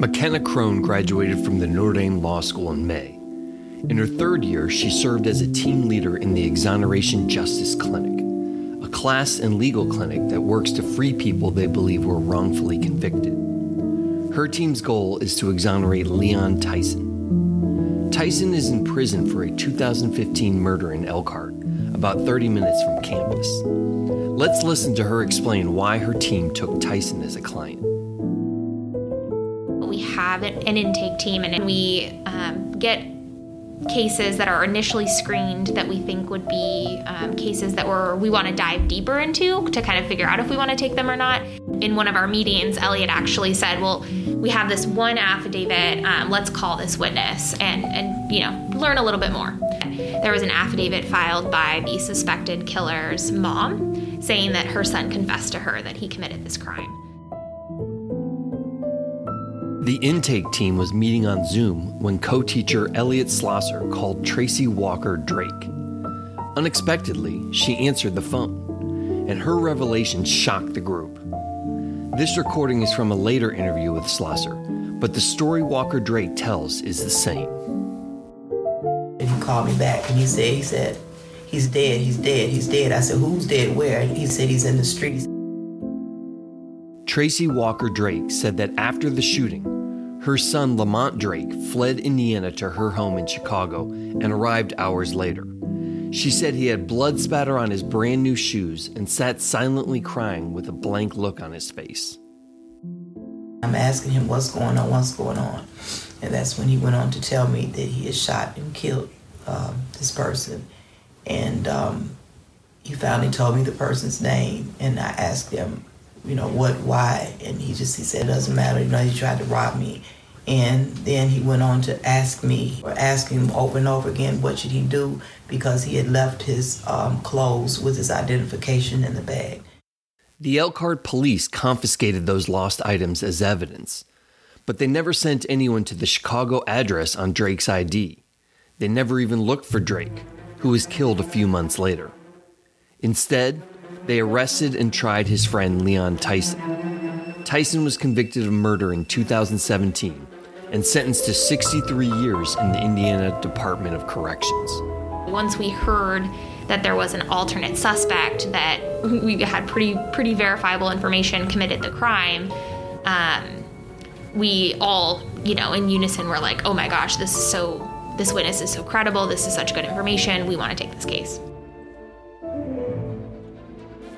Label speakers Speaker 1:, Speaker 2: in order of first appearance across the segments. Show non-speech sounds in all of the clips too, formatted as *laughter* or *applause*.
Speaker 1: Mackenna Krohn graduated from the Notre Dame Law School in May. In her third year, she served as a team leader in the Exoneration Justice Clinic, a class and legal clinic that works to free people they believe were wrongfully convicted. Her team's goal is to exonerate Leon Tyson. Tyson is in prison for a 2015 murder in Elkhart, about 30 minutes from campus. Let's listen to her explain why her team took Tyson as a client We
Speaker 2: have an intake team and we um, get cases that are initially screened that we think would be um, cases that we want to dive deeper into to kind of figure out if we want to take them or not. In one of our meetings, Elliot actually said, "Well, we have this one affidavit. Um, let's call this witness and and you know learn a little bit more." There was an affidavit filed by the suspected killer's mom saying that her son confessed to her that he committed this crime.
Speaker 1: The intake team was meeting on Zoom when co teacher Elliot Slosser called Tracy Walker Drake. Unexpectedly, she answered the phone, and her revelation shocked the group. This recording is from a later interview with Slosser, but the story Walker Drake tells is the same.
Speaker 3: Called me back and he said, he said, he's dead, he's dead, he's dead. I said, who's dead, where? And he said, he's in the streets.
Speaker 1: Tracy Walker Drake said that after the shooting, her son Lamont Drake fled Indiana to her home in Chicago and arrived hours later. She said he had blood spatter on his brand new shoes and sat silently crying with a blank look on his face.
Speaker 3: I'm asking him what's going on, what's going on. And that's when he went on to tell me that he had shot and killed um, this person. And um, he finally told me the person's name. And I asked him, you know, what, why? And he just, he said, it doesn't matter, you know, he tried to rob me. And then he went on to ask me, or ask him over and over again, what should he do? Because he had left his um, clothes with his identification in the bag.
Speaker 1: The Elkhart police confiscated those lost items as evidence, but they never sent anyone to the Chicago address on Drake's ID. They never even looked for Drake, who was killed a few months later. Instead, they arrested and tried his friend Leon Tyson. Tyson was convicted of murder in 2017 and sentenced to 63 years in the Indiana Department of Corrections.
Speaker 2: Once we heard that there was an alternate suspect that we had pretty pretty verifiable information committed the crime, um, we all, you know, in unison were like, "Oh my gosh, this is so this witness is so credible. This is such good information. We want to take this case."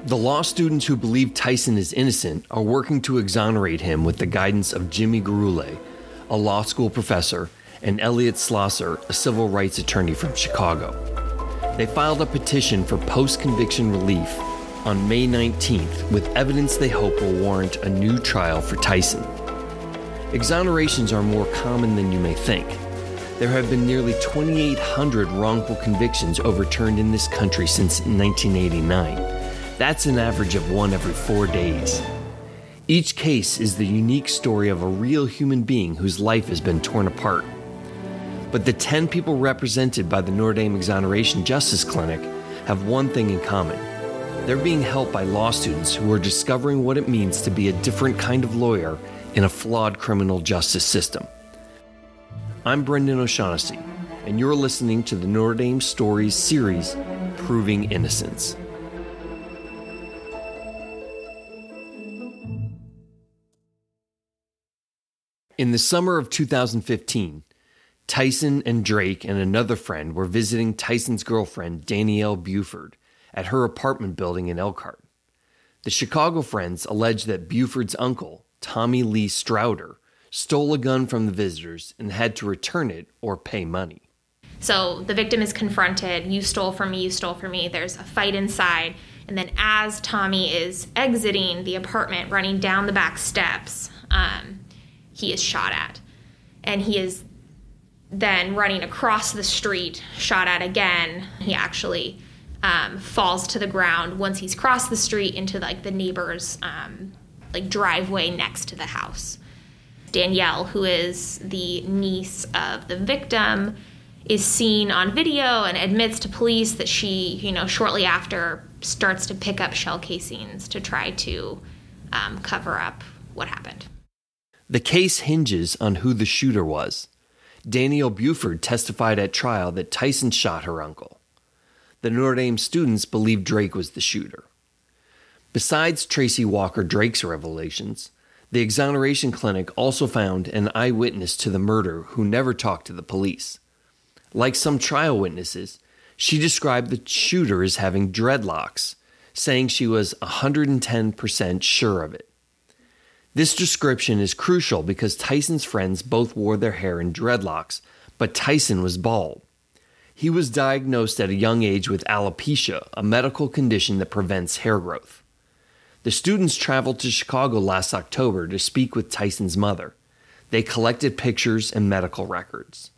Speaker 1: The law students who believe Tyson is innocent are working to exonerate him with the guidance of Jimmy Gurule, a law school professor, and Elliot Slosser, a civil rights attorney from Chicago. They filed a petition for post conviction relief on May 19th with evidence they hope will warrant a new trial for Tyson. Exonerations are more common than you may think. There have been nearly 2,800 wrongful convictions overturned in this country since 1989. That's an average of one every four days. Each case is the unique story of a real human being whose life has been torn apart. But the 10 people represented by the Notre Dame Exoneration Justice Clinic have one thing in common. They're being helped by law students who are discovering what it means to be a different kind of lawyer in a flawed criminal justice system. I'm Brendan O'Shaughnessy, and you're listening to the Notre Dame Stories series, Proving Innocence. In the summer of 2015, Tyson and Drake and another friend were visiting Tyson's girlfriend, Danielle Buford, at her apartment building in Elkhart. The Chicago friends alleged that Buford's uncle, Tommy Lee Strouder, stole a gun from the visitors and had to return it or pay money.
Speaker 2: So the victim is confronted, you stole from me, you stole from me. There's a fight inside. And then as Tommy is exiting the apartment, running down the back steps, um, he is shot at. And he is then running across the street, shot at again. He actually um, falls to the ground once he's crossed the street into like the neighbor's um, like driveway next to the house. Danielle, who is the niece of the victim, is seen on video and admits to police that she, you know, shortly after starts to pick up shell casings to try to um, cover up what happened.
Speaker 1: The case hinges on who the shooter was. Danielle Buford testified at trial that Tyson shot her uncle. The Notre Dame students believed Drake was the shooter. Besides Tracy Walker Drake's revelations, the exoneration clinic also found an eyewitness to the murder who never talked to the police. Like some trial witnesses, she described the shooter as having dreadlocks, saying she was 110% sure of it. This description is crucial because Tyson's friends both wore their hair in dreadlocks, but Tyson was bald. He was diagnosed at a young age with alopecia, a medical condition that prevents hair growth. The students traveled to Chicago last October to speak with Tyson's mother. They collected pictures and medical records.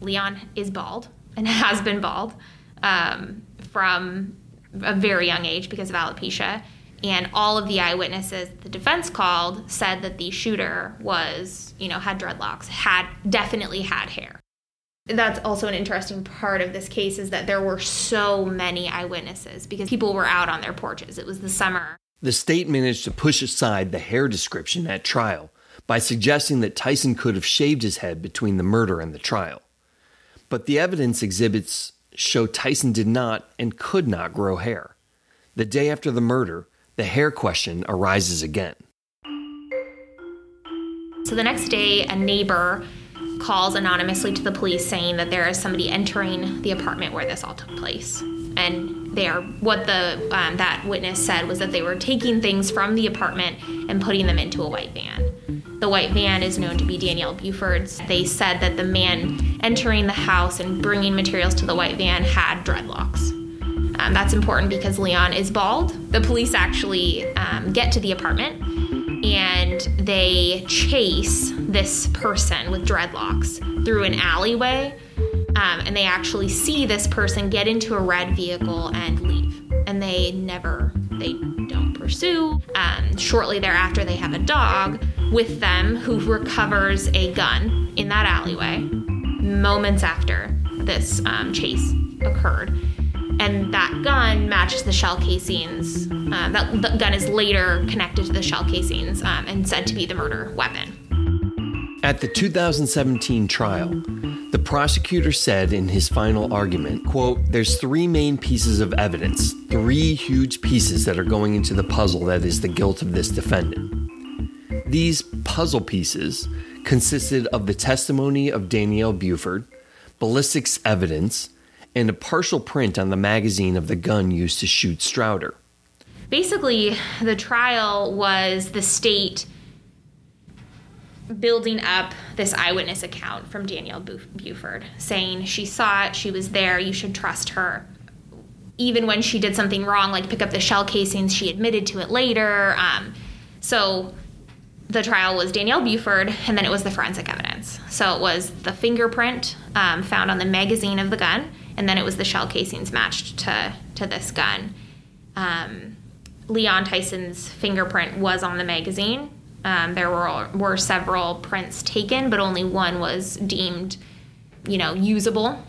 Speaker 2: Leon is bald and *laughs* has been bald um, from a very young age because of alopecia. And all of the eyewitnesses the defense called said that the shooter was, you know, had dreadlocks, had definitely had hair. That's also an interesting part of this case is that there were so many eyewitnesses because people were out on their porches. It was the summer.
Speaker 1: The state managed to push aside the hair description at trial by suggesting that Tyson could have shaved his head between the murder and the trial. But the evidence exhibits show Tyson did not and could not grow hair. The day after the murder, the hair question arises again.
Speaker 2: So the next day, a neighbor calls anonymously to the police saying that there is somebody entering the apartment where this all took place. And they are what the um, that witness said was that they were taking things from the apartment and putting them into a white van. The white van is known to be Danielle Buford's. They said that the man entering the house and bringing materials to the white van had dreadlocks. Um, that's important because Leon is bald. The police actually um, get to the apartment and they chase this person with dreadlocks through an alleyway. Um, and they actually see this person get into a red vehicle and leave. And they never, they don't pursue. Um, shortly thereafter, they have a dog with them who recovers a gun in that alleyway moments after this um, chase occurred. And that gun matches the shell casings. Uh, that the gun is later connected to the shell casings um, and said to be the murder weapon.
Speaker 1: At the 2017 trial, the prosecutor said in his final argument, quote, "There's three main pieces of evidence, three huge pieces that are going into the puzzle that is the guilt of this defendant. These puzzle pieces consisted of the testimony of Danielle Buford, ballistics evidence, and a partial print on the magazine of the gun used to shoot Strouder.
Speaker 2: Basically, the trial was the state building up this eyewitness account from Danielle Buford, saying she saw it, she was there, you should trust her. Even when she did something wrong, like pick up the shell casings, she admitted to it later. Um, so the trial was Danielle Buford, and then it was the forensic evidence. So it was the fingerprint um, found on the magazine of the gun, and then it was the shell casings matched to to this gun. Um, Leon Tyson's fingerprint was on the magazine. Um, there were were several prints taken, but only one was deemed, you know, usable,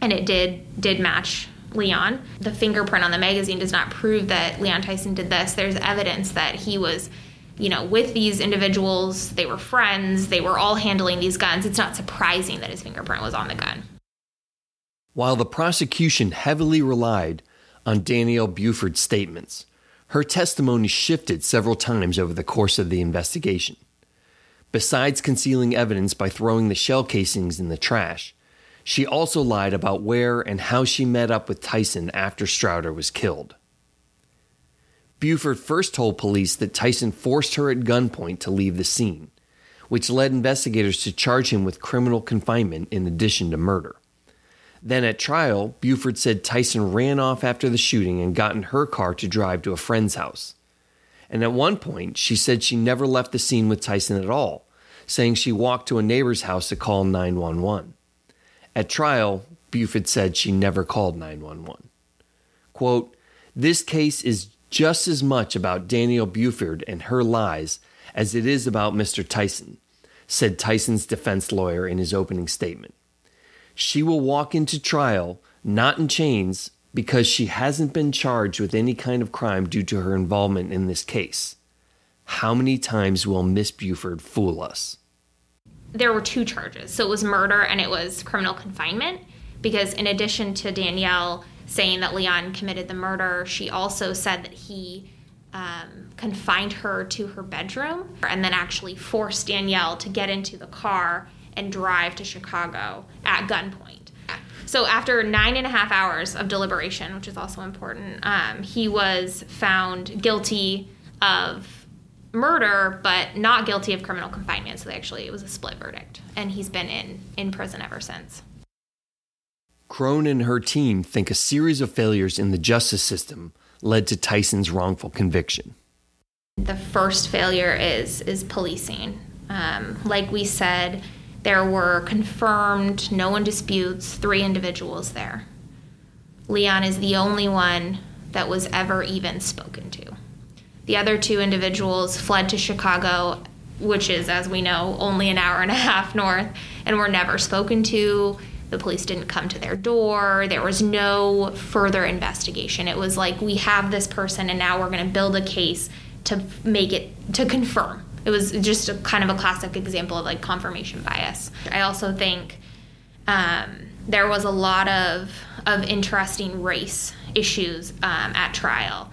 Speaker 2: and it did did match Leon. The fingerprint on the magazine does not prove that Leon Tyson did this. There's evidence that he was you know, with these individuals, they were friends, they were all handling these guns. It's not surprising that his fingerprint was on the gun.
Speaker 1: While the prosecution heavily relied on Danielle Buford's statements, her testimony shifted several times over the course of the investigation. Besides concealing evidence by throwing the shell casings in the trash, she also lied about where and how she met up with Tyson after Strouder was killed. Buford first told police that Tyson forced her at gunpoint to leave the scene, which led investigators to charge him with criminal confinement in addition to murder. Then at trial, Buford said Tyson ran off after the shooting and got in her car to drive to a friend's house. And at one point, she said she never left the scene with Tyson at all, saying she walked to a neighbor's house to call 911. At trial, Buford said she never called 911. Quote, This case is just as much about Danielle Buford and her lies as it is about Mr. Tyson, said Tyson's defense lawyer in his opening statement. She will walk into trial not in chains because she hasn't been charged with any kind of crime due to her involvement in this case. How many times will Miss Buford fool us?
Speaker 2: There were two charges. So it was murder and it was criminal confinement because in addition to Danielle saying that Leon committed the murder, she also said that he um, confined her to her bedroom and then actually forced Danielle to get into the car and drive to Chicago at gunpoint. So after nine and a half hours of deliberation, which is also important, um, he was found guilty of murder, but not guilty of criminal confinement. So actually, it was a split verdict, and he's been in in prison ever since.
Speaker 1: Krohn and her team think a series of failures in the justice system led to Tyson's wrongful conviction.
Speaker 2: The first failure is is policing. Um, like we said, there were confirmed, no one disputes, three individuals there. Leon is the only one that was ever even spoken to. The other two individuals fled to Chicago, which is, as we know, only an hour and a half north, and were never spoken to. The police didn't come to their door. There was no further investigation. It was like, we have this person, and now we're going to build a case to make it, to confirm it was just a kind of a classic example of like confirmation bias. I also think um, there was a lot of of interesting race issues um, at trial,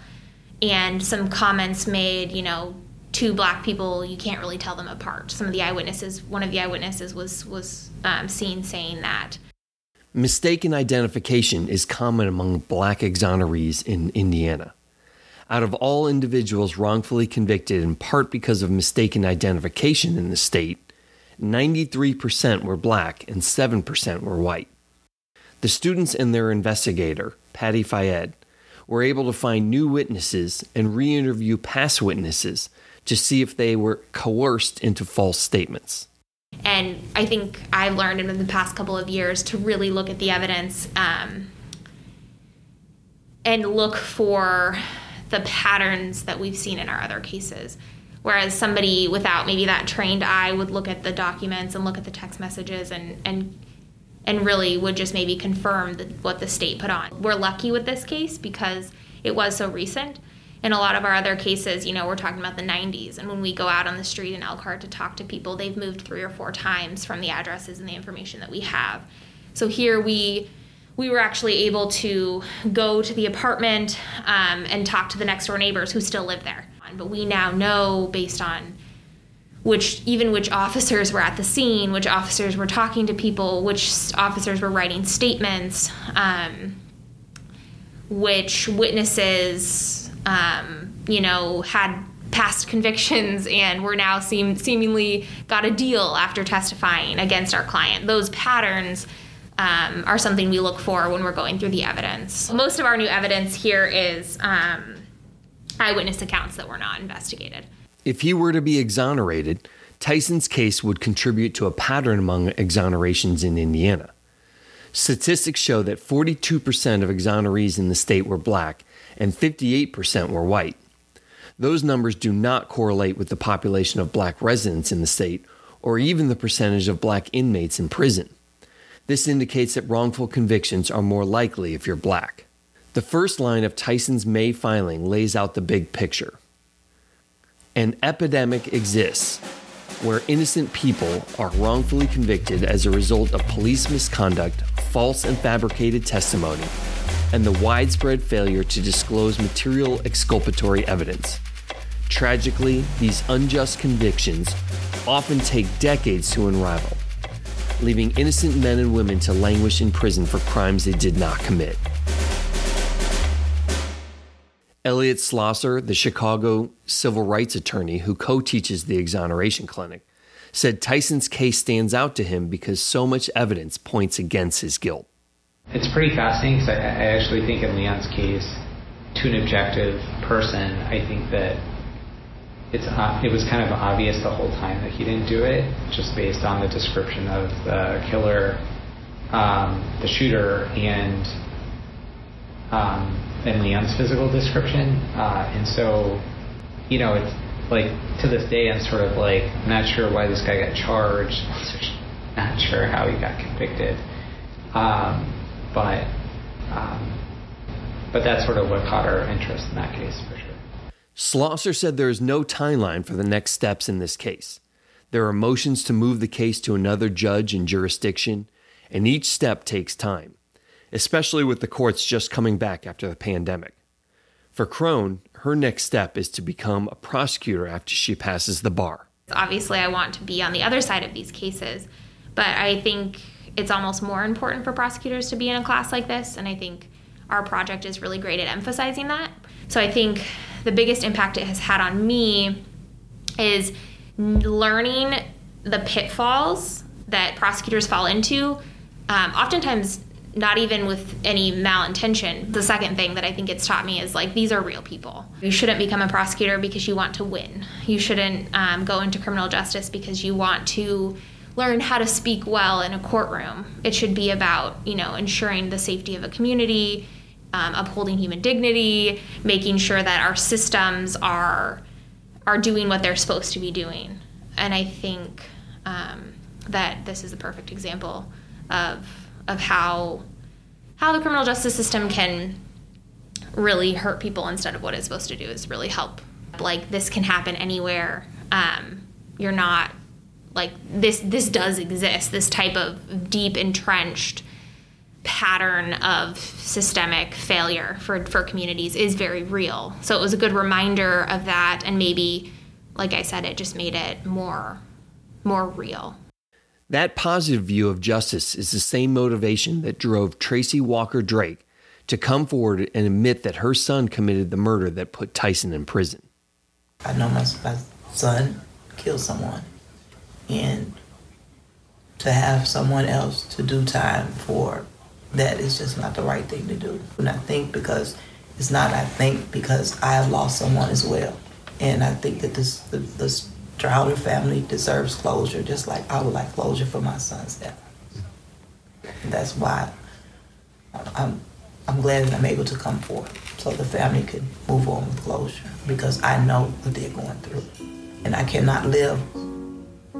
Speaker 2: and some comments made. You know, two black people, you can't really tell them apart. Some of the eyewitnesses, one of the eyewitnesses was was um, seen saying that.
Speaker 1: Mistaken identification is common among black exonerees in Indiana. Out of all individuals wrongfully convicted in part because of mistaken identification in the state, 93% were black and 7% were white. The students and their investigator, Patty Fayed, were able to find new witnesses and re interview past witnesses to see if they were coerced into false statements.
Speaker 2: And I think I've learned in the past couple of years to really look at the evidence um, and look for the patterns that we've seen in our other cases. Whereas somebody without maybe that trained eye would look at the documents and look at the text messages and and and really would just maybe confirm the, what the state put on. We're lucky with this case because it was so recent. In a lot of our other cases, you know, we're talking about the 90s, and when we go out on the street in Elkhart to talk to people, they've moved three or four times from the addresses and the information that we have. So here we we were actually able to go to the apartment um, and talk to the next door neighbors who still live there. But we now know based on which even which officers were at the scene, which officers were talking to people, which officers were writing statements, um, which witnesses, um, you know, had past *laughs* convictions and were now seem, seemingly got a deal after testifying against our client. Those patterns um, are something we look for when we're going through the evidence. Most of our new evidence here is um, eyewitness accounts that were not investigated.
Speaker 1: If he were to be exonerated, Tyson's case would contribute to a pattern among exonerations in Indiana. Statistics show that 42% of exonerees in the state were black and 58% were white. Those numbers do not correlate with the population of black residents in the state or even the percentage of black inmates in prison. This indicates that wrongful convictions are more likely if you're black. The first line of Tyson's May filing lays out the big picture. An epidemic exists where innocent people are wrongfully convicted as a result of police misconduct, false and fabricated testimony, and the widespread failure to disclose material exculpatory evidence. Tragically, these unjust convictions often take decades to unravel leaving innocent men and women to languish in prison for crimes they did not commit. Elliot Slosser, the Chicago civil rights attorney who co teaches the exoneration clinic, said Tyson's case stands out to him because so much evidence points against his guilt.
Speaker 4: It's pretty fascinating because I, I actually think in Leon's case, to an objective person, I think that it's uh, it was kind of obvious the whole time that he didn't do it, just based on the description of the killer, um, the shooter, and um, and Leon's physical description. Uh, and so, you know, it's like to this day, I'm sort of like not sure why this guy got charged. *laughs* not sure how he got convicted. Um, but um, but that's sort of what caught our interest in that case for sure.
Speaker 1: Slosser said there is no timeline for the next steps in this case. There are motions to move the case to another judge and jurisdiction, and each step takes time, especially with the courts just coming back after the pandemic. For Krohn, her next step is to become a prosecutor after she passes the bar.
Speaker 2: Obviously, I want to be on the other side of these cases, but I think it's almost more important for prosecutors to be in a class like this, and I think our project is really great at emphasizing that. So I think the biggest impact it has had on me is learning the pitfalls that prosecutors fall into. Um, oftentimes, not even with any malintention. The second thing that I think it's taught me is like these are real people. You shouldn't become a prosecutor because you want to win. You shouldn't um, go into criminal justice because you want to learn how to speak well in a courtroom. It should be about you know ensuring the safety of a community, um, upholding human dignity, making sure that our systems are are doing what they're supposed to be doing. And I think um, that this is a perfect example of of how how the criminal justice system can really hurt people instead of what it's supposed to do is really help. Like this can happen anywhere. Um, you're not like this. This does exist. This type of deep entrenched pattern of systemic failure for, for communities is very real. So it was a good reminder of that and maybe like I said it just made it more more real.
Speaker 1: That positive view of justice is the same motivation that drove Tracy Walker Drake to come forward and admit that her son committed the murder that put Tyson in prison.
Speaker 3: I know my, my son killed someone, and to have someone else to do time for that is just not the right thing to do. And I think because it's not, I think because I have lost someone as well. And I think that this, the, this Strouder family deserves closure, just like I would like closure for my son's death. And that's why I'm, I'm glad that I'm able to come forward so the family could move on with closure because I know what they're going through. And I cannot live,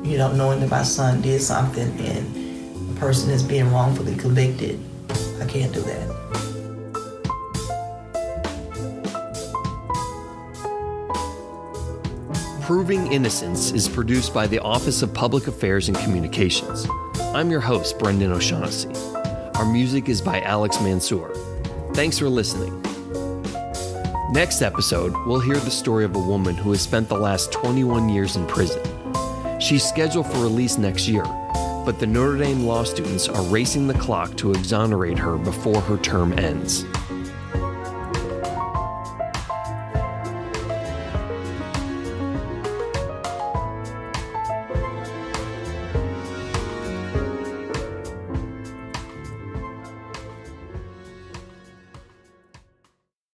Speaker 3: you know, knowing that my son did something and the person is being wrongfully convicted. I can't do that.
Speaker 1: Proving Innocence is produced by the Office of Public Affairs and Communications. I'm your host, Brendan O'Shaughnessy. Our music is by Alex Mansour. Thanks for listening. Next episode, we'll hear the story of a woman who has spent the last 21 years in prison. She's scheduled for release next year, but the Notre Dame law students are racing the clock to exonerate her before her term ends.